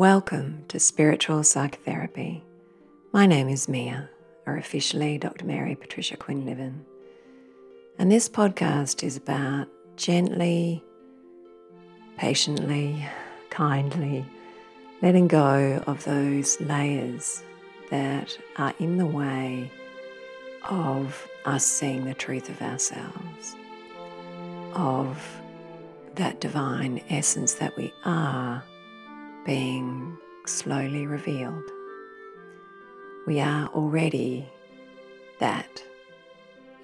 Welcome to Spiritual Psychotherapy. My name is Mia, or officially Dr. Mary Patricia Quinn Niven. And this podcast is about gently, patiently, kindly letting go of those layers that are in the way of us seeing the truth of ourselves, of that divine essence that we are being slowly revealed. We are already that.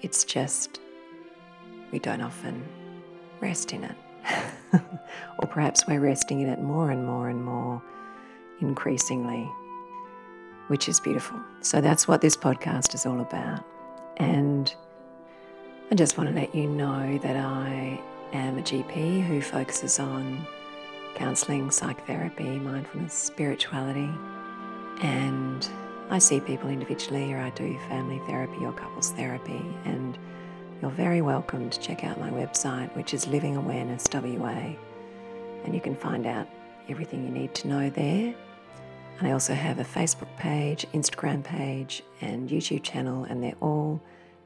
It's just we don't often rest in it. or perhaps we're resting in it more and more and more increasingly, which is beautiful. So that's what this podcast is all about. And I just want to let you know that I am a GP who focuses on counseling, psychotherapy, mindfulness, spirituality, and I see people individually or I do family therapy or couples therapy. And you're very welcome to check out my website, which is Living Awareness WA, and you can find out everything you need to know there. And I also have a Facebook page, Instagram page, and YouTube channel, and they're all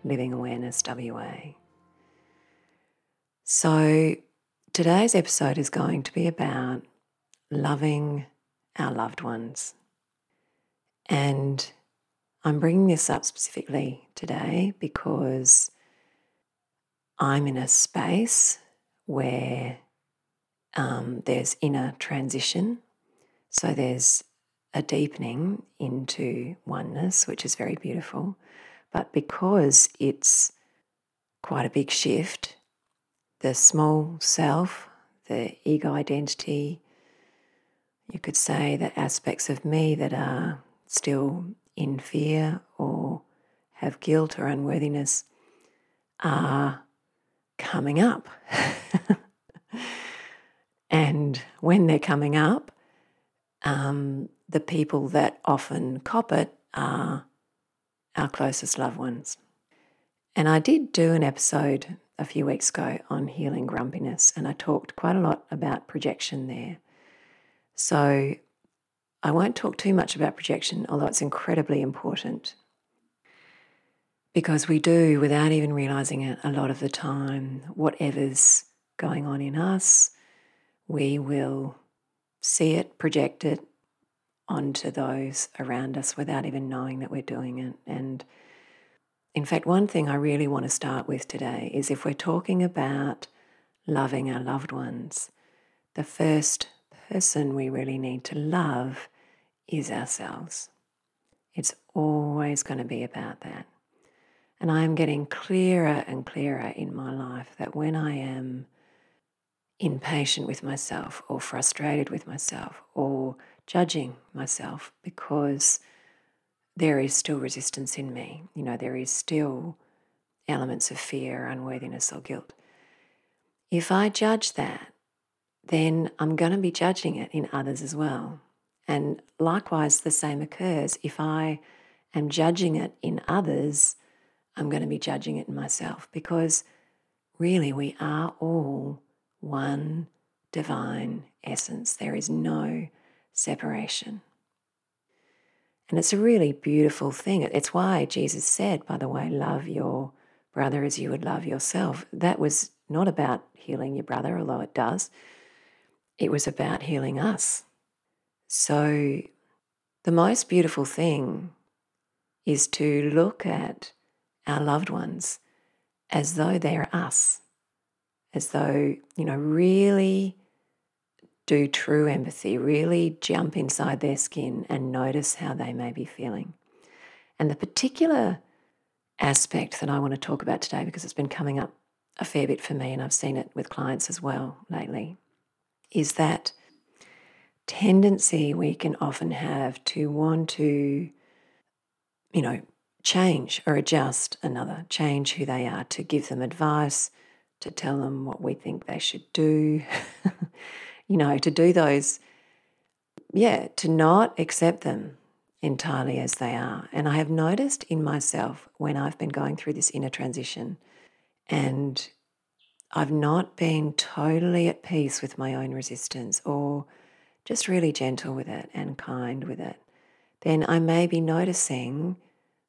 Living Awareness WA. So, today's episode is going to be about loving our loved ones. And I'm bringing this up specifically today because I'm in a space where um, there's inner transition. So there's a deepening into oneness, which is very beautiful. But because it's quite a big shift, the small self, the ego identity, you could say that aspects of me that are still in fear or have guilt or unworthiness are coming up. and when they're coming up, um, the people that often cop it are our closest loved ones. And I did do an episode a few weeks ago on healing grumpiness, and I talked quite a lot about projection there. So I won't talk too much about projection, although it's incredibly important. Because we do, without even realizing it, a lot of the time, whatever's going on in us, we will see it, project it, onto those around us without even knowing that we're doing it. And in fact, one thing I really want to start with today is if we're talking about loving our loved ones, the first person we really need to love is ourselves. It's always going to be about that. And I am getting clearer and clearer in my life that when I am impatient with myself or frustrated with myself or judging myself because there is still resistance in me. You know, there is still elements of fear, unworthiness, or guilt. If I judge that, then I'm going to be judging it in others as well. And likewise, the same occurs. If I am judging it in others, I'm going to be judging it in myself because really we are all one divine essence. There is no separation. And it's a really beautiful thing. It's why Jesus said, by the way, love your brother as you would love yourself. That was not about healing your brother, although it does. It was about healing us. So, the most beautiful thing is to look at our loved ones as though they're us, as though, you know, really do true empathy, really jump inside their skin and notice how they may be feeling. And the particular aspect that I want to talk about today, because it's been coming up a fair bit for me and I've seen it with clients as well lately, is that tendency we can often have to want to, you know, change or adjust another, change who they are, to give them advice, to tell them what we think they should do. you know, to do those, yeah, to not accept them entirely as they are. And I have noticed in myself when I've been going through this inner transition and I've not been totally at peace with my own resistance or just really gentle with it and kind with it, then I may be noticing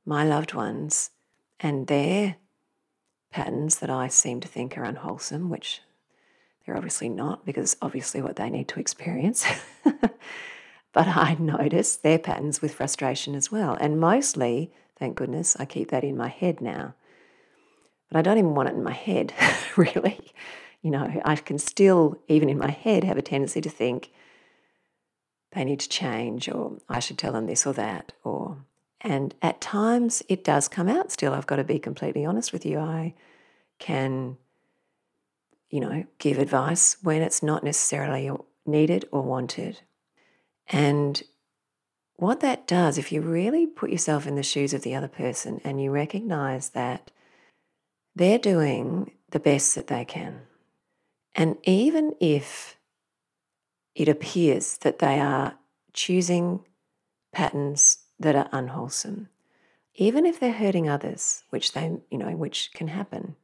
my loved ones and their patterns that I seem to think are unwholesome, which they're obviously not, because obviously what they need to experience. but I notice their patterns with frustration as well. And mostly, thank goodness, I keep that in my head now. But I don't even want it in my head, really. You know, I can still, even in my head, have a tendency to think they need to change, or I should tell them this or that, or and at times it does come out still. I've got to be completely honest with you. I can, you know, give advice when it's not necessarily needed or wanted. And what that does, if you really put yourself in the shoes of the other person and you recognize that they're doing the best that they can, and even if it appears that they are choosing patterns that are unwholesome, even if they're hurting others, which they, you know, which can happen.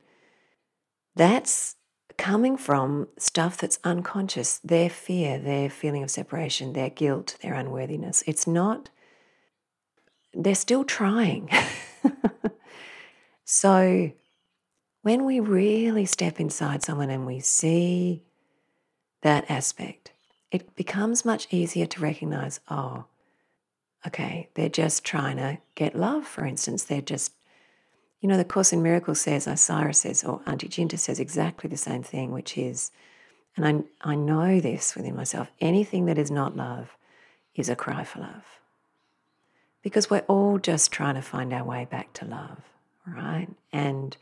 That's coming from stuff that's unconscious, their fear, their feeling of separation, their guilt, their unworthiness. It's not, they're still trying. so when we really step inside someone and we see that aspect, it becomes much easier to recognize, oh, okay, they're just trying to get love, for instance. They're just, you know, the Course in Miracles says, Isira says, or Auntie Jinta says exactly the same thing, which is, and I, I know this within myself, anything that is not love is a cry for love. Because we're all just trying to find our way back to love, right? And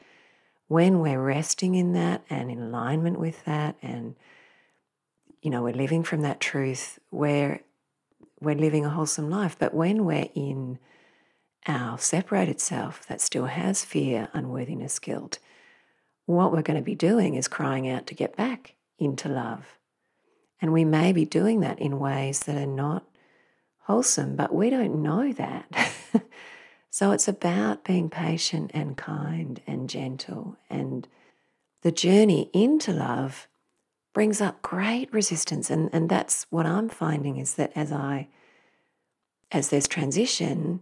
when we're resting in that and in alignment with that and you know we're living from that truth we're we're living a wholesome life. But when we're in our separated self that still has fear, unworthiness, guilt, what we're going to be doing is crying out to get back into love. And we may be doing that in ways that are not wholesome, but we don't know that. so it's about being patient and kind and gentle. And the journey into love brings up great resistance. And, and that's what I'm finding is that as I, as there's transition,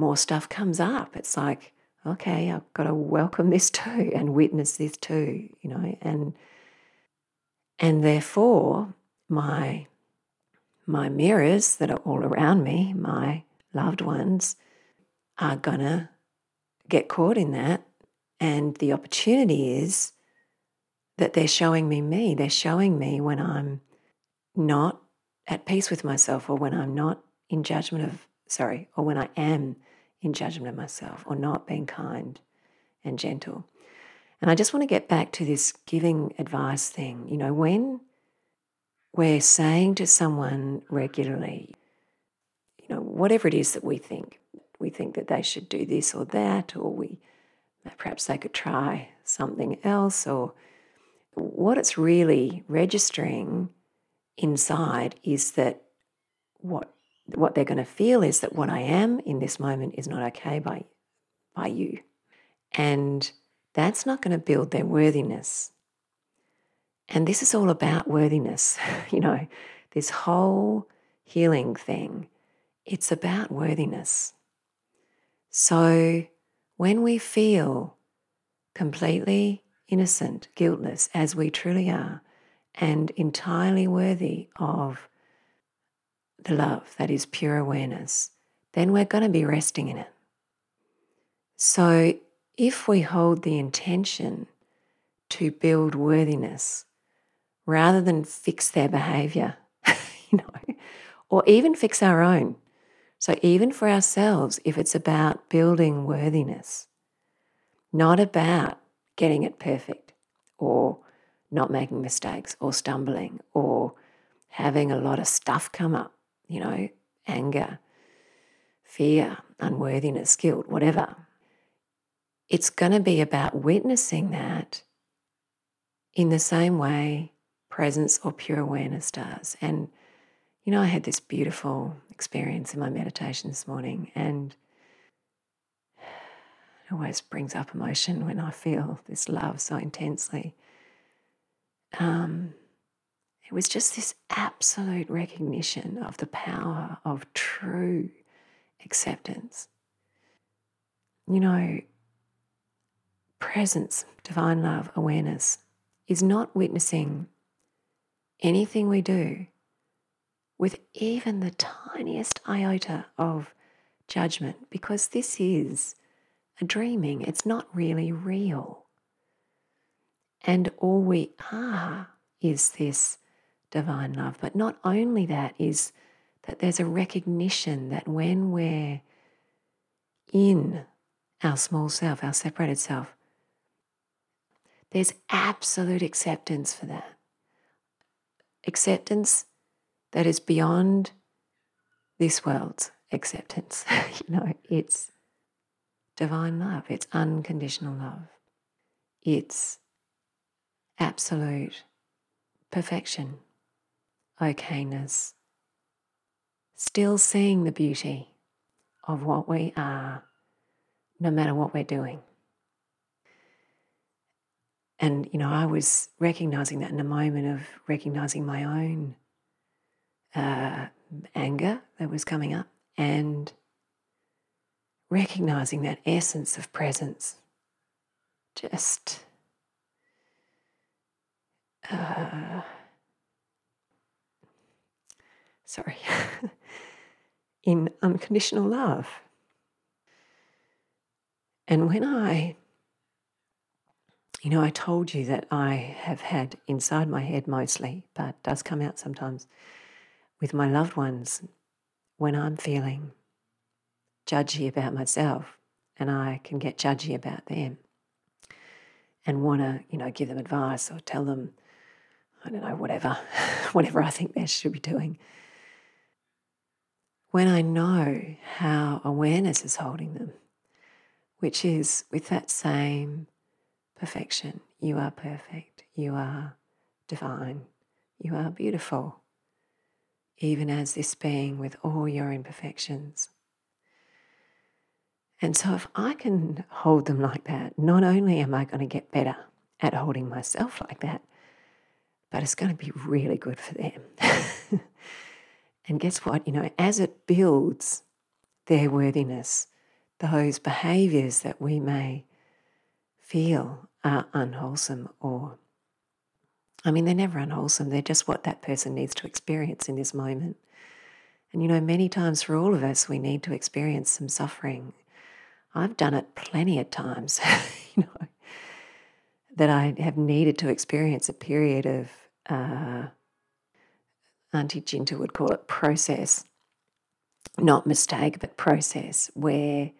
more stuff comes up. It's like, okay, I've got to welcome this too and witness this too, you know, and and therefore my my mirrors that are all around me, my loved ones, are gonna get caught in that. And the opportunity is that they're showing me me. They're showing me when I'm not at peace with myself or when I'm not in judgment of, sorry, or when I am in judgment of myself or not being kind and gentle. And I just want to get back to this giving advice thing. You know, when we're saying to someone regularly, you know, whatever it is that we think, we think that they should do this or that, or we perhaps they could try something else, or what it's really registering inside is that what what they're going to feel is that what I am in this moment is not okay by by you. And that's not going to build their worthiness. And this is all about worthiness, you know, this whole healing thing. It's about worthiness. So when we feel completely innocent, guiltless, as we truly are, and entirely worthy of the love that is pure awareness, then we're going to be resting in it. So, if we hold the intention to build worthiness rather than fix their behavior, you know, or even fix our own. So, even for ourselves, if it's about building worthiness, not about getting it perfect or not making mistakes or stumbling or having a lot of stuff come up, you know, anger, fear, unworthiness, guilt, whatever. It's going to be about witnessing that in the same way presence or pure awareness does. And, you know, I had this beautiful experience in my meditation this morning, and it always brings up emotion when I feel this love so intensely. Um, it was just this absolute recognition of the power of true acceptance. You know, presence, divine love, awareness is not witnessing anything we do with even the tiniest iota of judgment because this is a dreaming. It's not really real. And all we are is this divine love. But not only that, is that there's a recognition that when we're in our small self, our separated self, there's absolute acceptance for that. Acceptance that is beyond this world's acceptance. you know, it's divine love, it's unconditional love, it's absolute perfection, okayness, still seeing the beauty of what we are, no matter what we're doing. And, you know, I was recognizing that in a moment of recognizing my own uh, anger that was coming up and recognizing that essence of presence. Just uh, sorry, in unconditional love. And when I you know, I told you that I have had inside my head mostly, but does come out sometimes with my loved ones when I'm feeling judgy about myself and I can get judgy about them and want to, you know, give them advice or tell them, I don't know, whatever, whatever I think they should be doing. When I know how awareness is holding them, which is with that same perfection. You are perfect. You are divine. You are beautiful, even as this being with all your imperfections. And so, if I can hold them like that, not only am I going to get better at holding myself like that, but it's going to be really good for them. and guess what? You know, as it builds their worthiness, those behaviors that we may feel are unwholesome or I mean, they're never unwholesome. They're just what that person needs to experience in this moment. And you know, many times for all of us, we need to experience some suffering. I've done it plenty of times, you know, that I have needed to experience a period of, uh, Auntie Jinta would call it process, not mistake, but process, where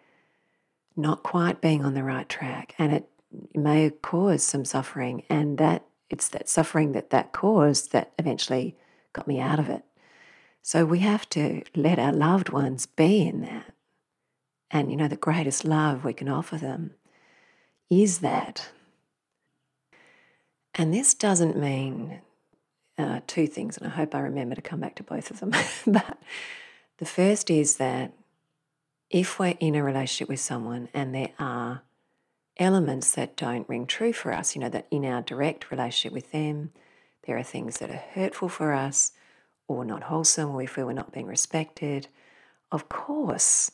not quite being on the right track. And it may cause some suffering, and that it's that suffering that that caused that eventually got me out of it. So we have to let our loved ones be in that. And you know, the greatest love we can offer them is that. And this doesn't mean uh, two things, and I hope I remember to come back to both of them. but the first is that if we're in a relationship with someone and there are elements that don't ring true for us. You know, that in our direct relationship with them, there are things that are hurtful for us or not wholesome, or we feel we're not being respected. Of course,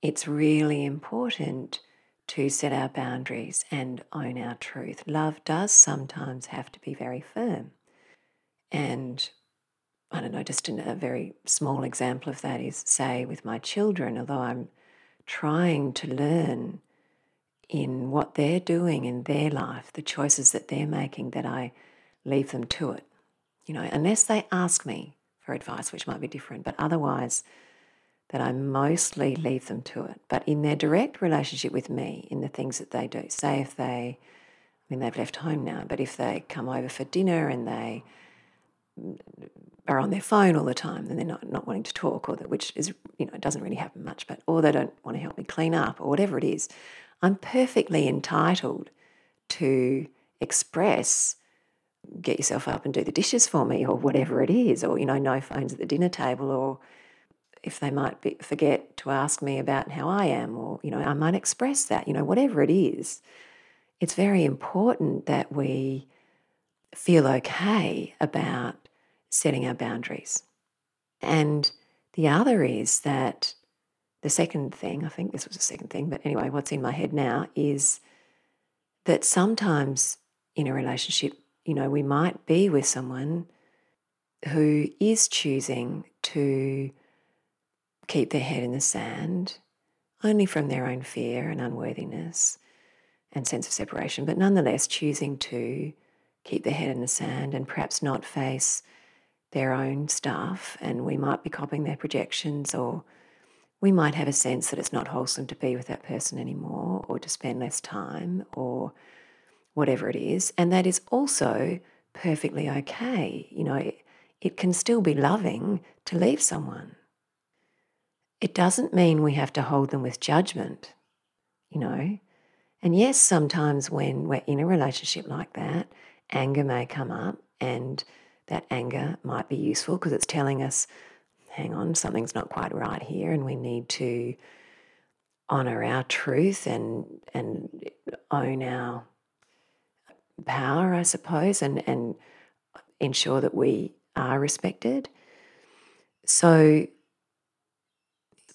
it's really important to set our boundaries and own our truth. Love does sometimes have to be very firm. And I don't know, just a very small example of that is, say, with my children, although I'm trying to learn in what they're doing in their life, the choices that they're making, that I leave them to it. You know, unless they ask me for advice, which might be different, but otherwise, that I mostly leave them to it. But in their direct relationship with me, in the things that they do, say if they, I mean, they've left home now, but if they come over for dinner and they are on their phone all the time and they're not, not wanting to talk, or that, which is, you know, it doesn't really happen much, but, or they don't want to help me clean up, or whatever it is, I'm perfectly entitled to express get yourself up and do the dishes for me or whatever it is or you know no phones at the dinner table or if they might be, forget to ask me about how I am or you know I might express that you know whatever it is. It's very important that we feel okay about setting our boundaries. And the other is that the second thing, I think this was the second thing, but anyway, what's in my head now is that sometimes in a relationship, you know, we might be with someone who is choosing to keep their head in the sand only from their own fear and unworthiness and sense of separation, but nonetheless choosing to keep their head in the sand and perhaps not face their own stuff. And we might be copying their projections, or we might have a sense that it's not wholesome to be with that person anymore, or to spend less time, or whatever it is. And that is also perfectly okay. You know, it, it can still be loving to leave someone. It doesn't mean we have to hold them with judgment, you know. And yes, sometimes when we're in a relationship like that, anger may come up, and that anger might be useful because it's telling us, hang on, something's not quite right here, and we need to honor our truth and and own our power, I suppose, and and ensure that we are respected. So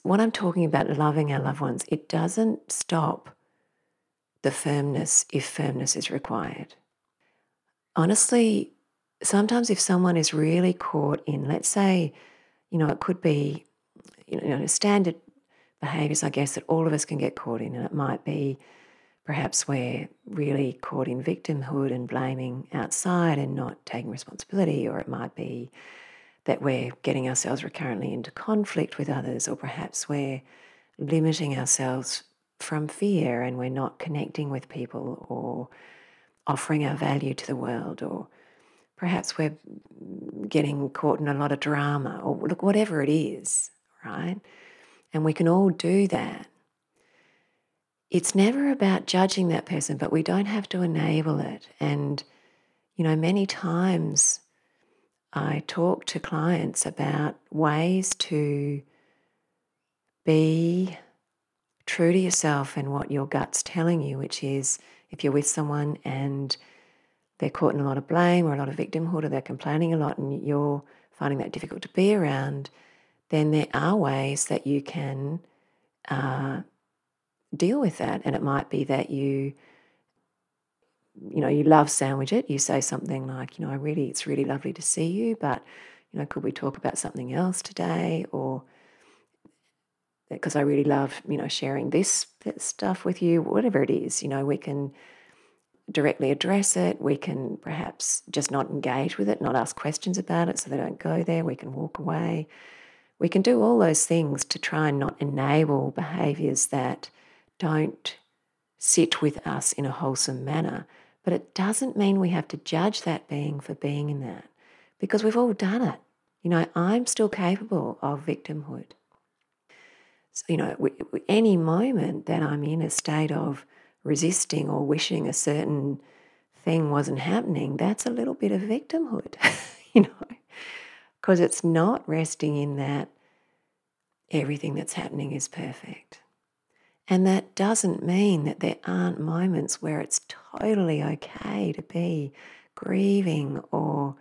what I'm talking about loving our loved ones, it doesn't stop the firmness if firmness is required. Honestly, sometimes if someone is really caught in, let's say, you know, it could be, you know, standard behaviors, I guess, that all of us can get caught in. And it might be perhaps we're really caught in victimhood and blaming outside and not taking responsibility, or it might be that we're getting ourselves recurrently into conflict with others, or perhaps we're limiting ourselves from fear and we're not connecting with people or offering our value to the world, or perhaps we're getting caught in a lot of drama, or look, whatever it is, right? And we can all do that. It's never about judging that person, but we don't have to enable it. And, you know, many times I talk to clients about ways to be true to yourself and what your gut's telling you, which is if you're with someone and they're caught in a lot of blame or a lot of victimhood or they're complaining a lot and you're finding that difficult to be around, then there are ways that you can uh, deal with that. And it might be that you, you know, you love sandwich it. You say something like, you know, I really, it's really lovely to see you, but, you know, could we talk about something else today? Or, because I really love, you know, sharing this, this stuff with you, whatever it is, you know, we can directly address it. We can perhaps just not engage with it, not ask questions about it so they don't go there. We can walk away. We can do all those things to try and not enable behaviors that don't sit with us in a wholesome manner. But it doesn't mean we have to judge that being for being in that because we've all done it. You know, I'm still capable of victimhood. So, you know, any moment that I'm in a state of resisting or wishing a certain thing wasn't happening, that's a little bit of victimhood, you know, because it's not resting in that everything that's happening is perfect. And that doesn't mean that there aren't moments where it's totally okay to be grieving or,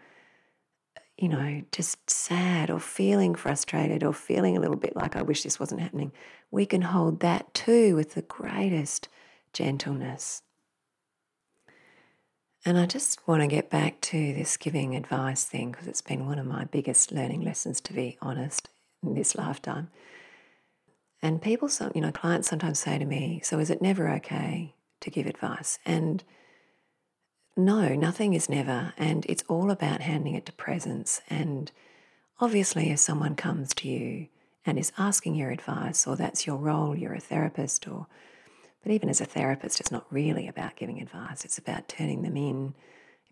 you know, just sad or feeling frustrated or feeling a little bit like, I wish this wasn't happening. We can hold that too with the greatest gentleness. And I just want to get back to this giving advice thing because it's been one of my biggest learning lessons, to be honest, in this lifetime. And people, you know, clients sometimes say to me, So is it never okay to give advice? And no, nothing is never. And it's all about handing it to presence. And obviously, if someone comes to you and is asking your advice, or that's your role, you're a therapist, or but even as a therapist, it's not really about giving advice, it's about turning them in.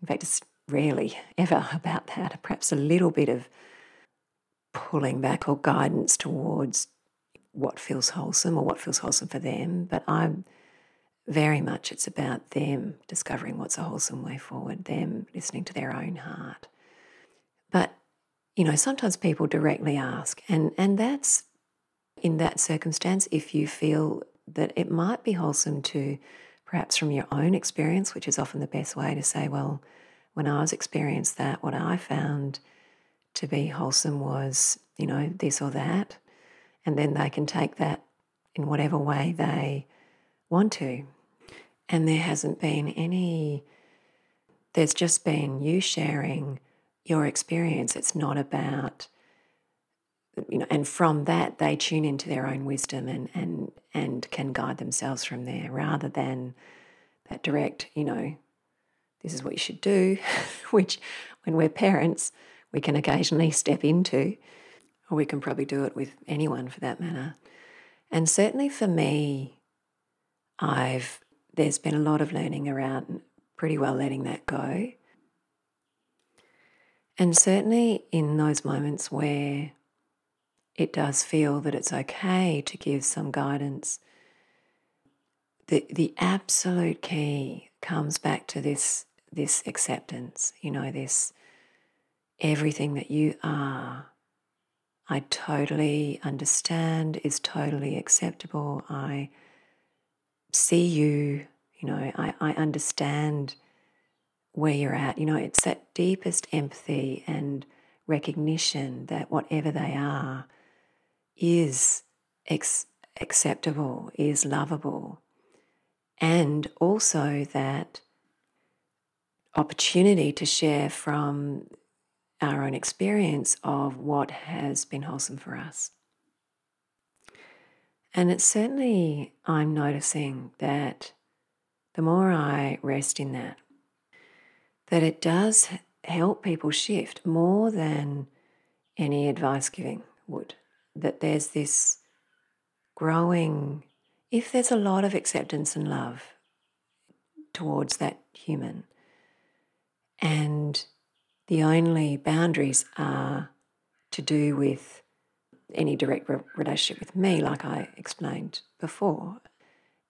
In fact, it's rarely ever about that, perhaps a little bit of pulling back or guidance towards what feels wholesome or what feels wholesome for them. But I'm very much, it's about them discovering what's a wholesome way forward, them listening to their own heart. But, you know, sometimes people directly ask, and, and that's in that circumstance, if you feel that it might be wholesome to, perhaps from your own experience, which is often the best way to say, well, when I was experienced that, what I found to be wholesome was, you know, this or that. And then they can take that in whatever way they want to. And there hasn't been any, there's just been you sharing your experience. It's not about, you know, and from that they tune into their own wisdom and, and, and can guide themselves from there rather than that direct, you know, this is what you should do, which when we're parents, we can occasionally step into, or we can probably do it with anyone for that matter. And certainly for me, I've there's been a lot of learning around pretty well letting that go. And certainly in those moments where it does feel that it's okay to give some guidance, the, the absolute key comes back to this, this acceptance, you know, this everything that you are. I totally understand, is totally acceptable. I see you, you know, I, I understand where you're at. You know, it's that deepest empathy and recognition that whatever they are is ex- acceptable, is lovable. And also that opportunity to share from our own experience of what has been wholesome for us. And it's certainly, I'm noticing that the more I rest in that, that it does help people shift more than any advice giving would. That there's this growing, if there's a lot of acceptance and love towards that human, and the only boundaries are to do with any direct re- relationship with me, like I explained before,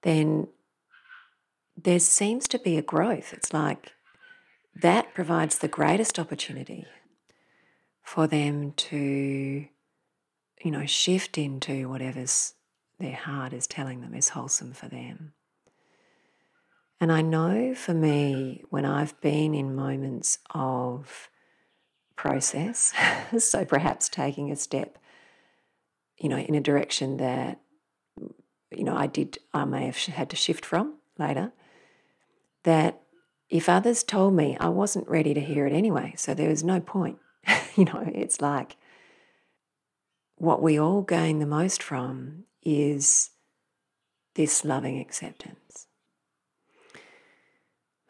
then there seems to be a growth. It's like that provides the greatest opportunity for them to, you know, shift into whatever's their heart is telling them is wholesome for them. And I know for me, when I've been in moments of process, so perhaps taking a step you know, in a direction that, you know, I did, I may have had to shift from later, that if others told me I wasn't ready to hear it anyway, so there was no point. you know, it's like what we all gain the most from is this loving acceptance.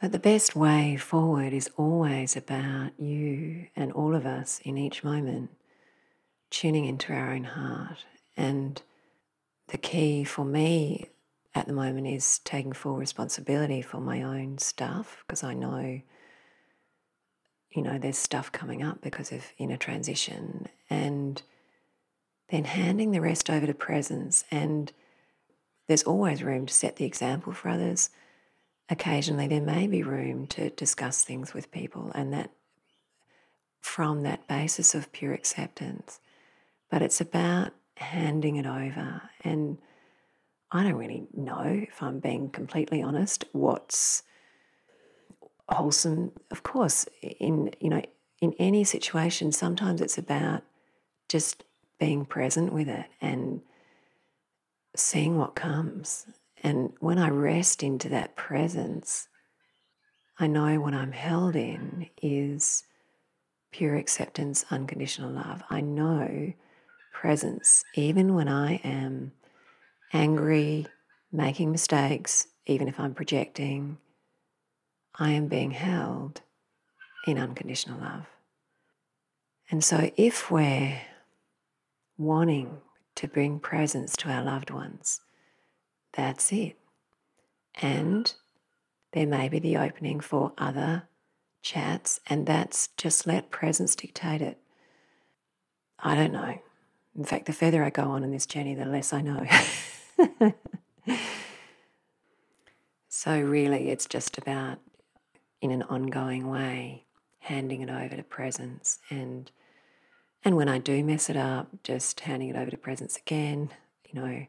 But the best way forward is always about you and all of us in each moment tuning into our own heart. And the key for me at the moment is taking full responsibility for my own stuff because I know, you know, there's stuff coming up because of inner transition and then handing the rest over to presence. And there's always room to set the example for others. Occasionally, there may be room to discuss things with people, and that from that basis of pure acceptance but it's about handing it over. And I don't really know, if I'm being completely honest, what's wholesome. Of course, in you know, in any situation, sometimes it's about just being present with it and seeing what comes. And when I rest into that presence, I know what I'm held in is pure acceptance, unconditional love. I know presence, even when I am angry, making mistakes, even if I'm projecting, I am being held in unconditional love. And so, if we're wanting to bring presence to our loved ones, that's it. And there may be the opening for other chats, and that's just let presence dictate it. I don't know. In fact, the further I go on in this journey, the less I know. so, really, it's just about, in an ongoing way, handing it over to presence. And, and when I do mess it up, just handing it over to presence again, you know,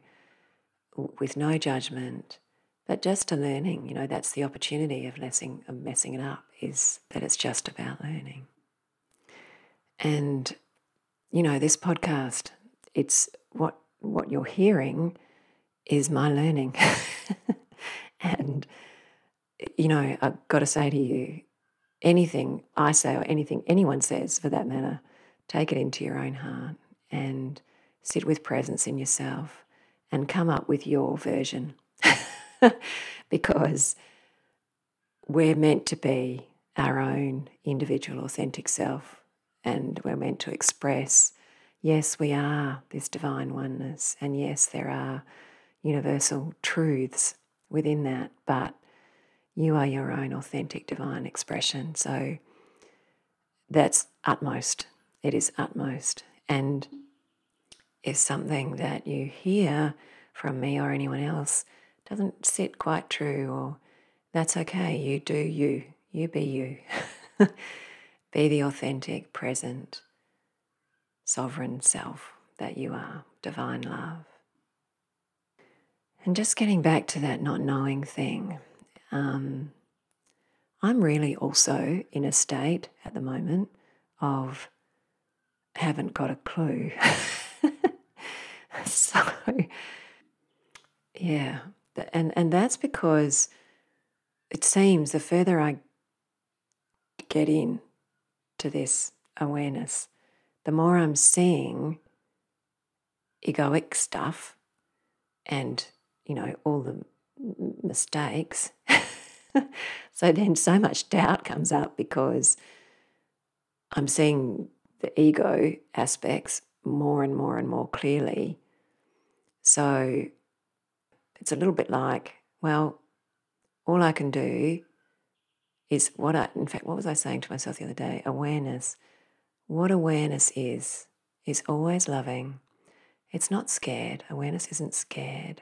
with no judgment, but just a learning. You know, that's the opportunity of messing, of messing it up, is that it's just about learning. And you know, this podcast, it's what what you're hearing is my learning. and you know, I've got to say to you, anything I say or anything anyone says for that matter, take it into your own heart and sit with presence in yourself and come up with your version. because we're meant to be our own individual, authentic self, and we're meant to express yes, we are this divine oneness, and yes, there are universal truths within that, but you are your own authentic divine expression. So that's utmost. It is utmost. And if something that you hear from me or anyone else doesn't sit quite true, or that's okay, you do you. You be you. be the authentic, present, sovereign self that you are, divine love. And just getting back to that not knowing thing, um, I'm really also in a state at the moment of haven't got a clue. so, yeah, and and that's because it seems the further I get in to this awareness, the more I'm seeing egoic stuff and, you know, all the mistakes. so then so much doubt comes up because I'm seeing the ego aspects more and more and more clearly. So it's a little bit like, well, all I can do is what I, in fact, what was I saying to myself the other day? Awareness. What awareness is, is always loving. It's not scared. Awareness isn't scared.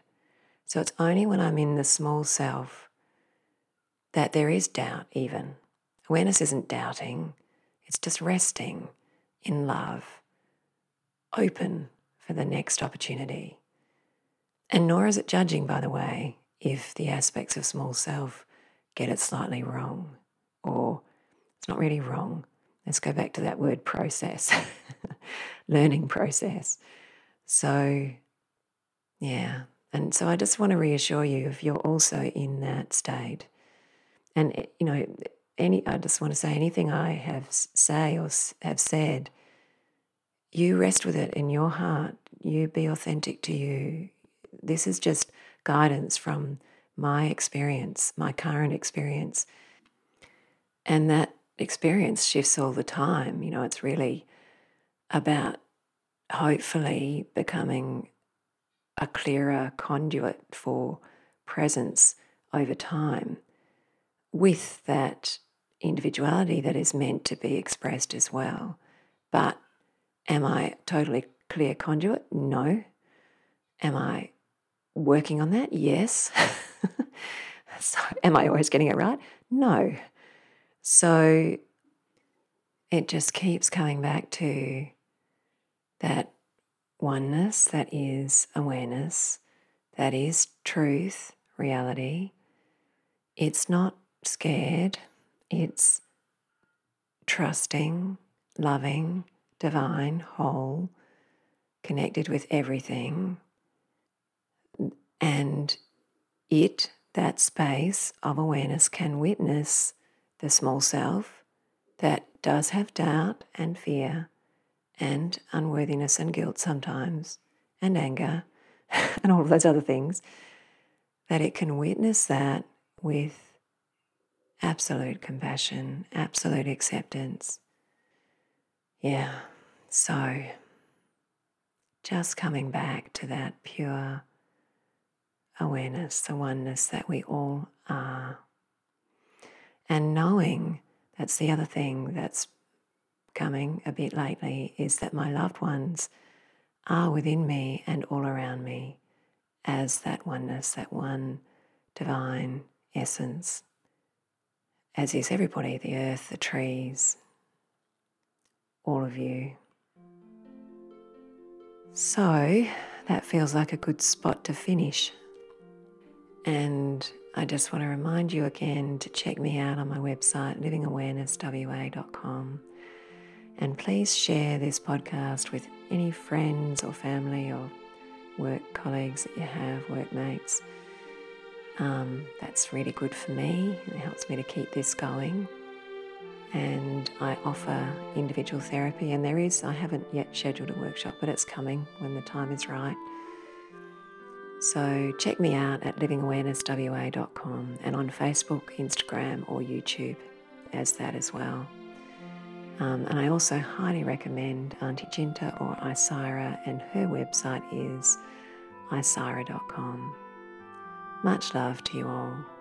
So it's only when I'm in the small self that there is doubt, even. Awareness isn't doubting, it's just resting in love, open for the next opportunity. And nor is it judging, by the way, if the aspects of small self get it slightly wrong, or it's not really wrong. Let's go back to that word process, learning process. So, yeah. And so I just want to reassure you if you're also in that state, and you know, any I just want to say anything I have say or have said, you rest with it in your heart. You be authentic to you. This is just guidance from my experience, my current experience. And that experience shifts all the time. You know, it's really about hopefully becoming a clearer conduit for presence over time with that individuality that is meant to be expressed as well. But am I totally clear conduit? No. Am I working on that? Yes. so, am I always getting it right? No. So, it just keeps coming back to that oneness that is awareness, that is truth, reality. It's not scared, it's trusting, loving, divine, whole, connected with everything, and it, that space of awareness, can witness the small self that does have doubt and fear and unworthiness and guilt sometimes, and anger, and all of those other things, that it can witness that with absolute compassion, absolute acceptance. Yeah, so just coming back to that pure awareness, the oneness that we all are. And knowing that's the other thing that's coming a bit lately is that my loved ones are within me and all around me as that oneness, that one divine essence, as is everybody the earth, the trees, all of you. So that feels like a good spot to finish. And I just want to remind you again to check me out on my website, livingawarenesswa.com. And please share this podcast with any friends or family or work colleagues that you have, workmates. Um, that's really good for me. It helps me to keep this going. And I offer individual therapy, and there is, I haven't yet scheduled a workshop, but it's coming when the time is right. So check me out at livingawarenesswa.com and on Facebook, Instagram, or YouTube as that as well. Um, and I also highly recommend Auntie Jinta or Isira, and her website is isira.com. Much love to you all.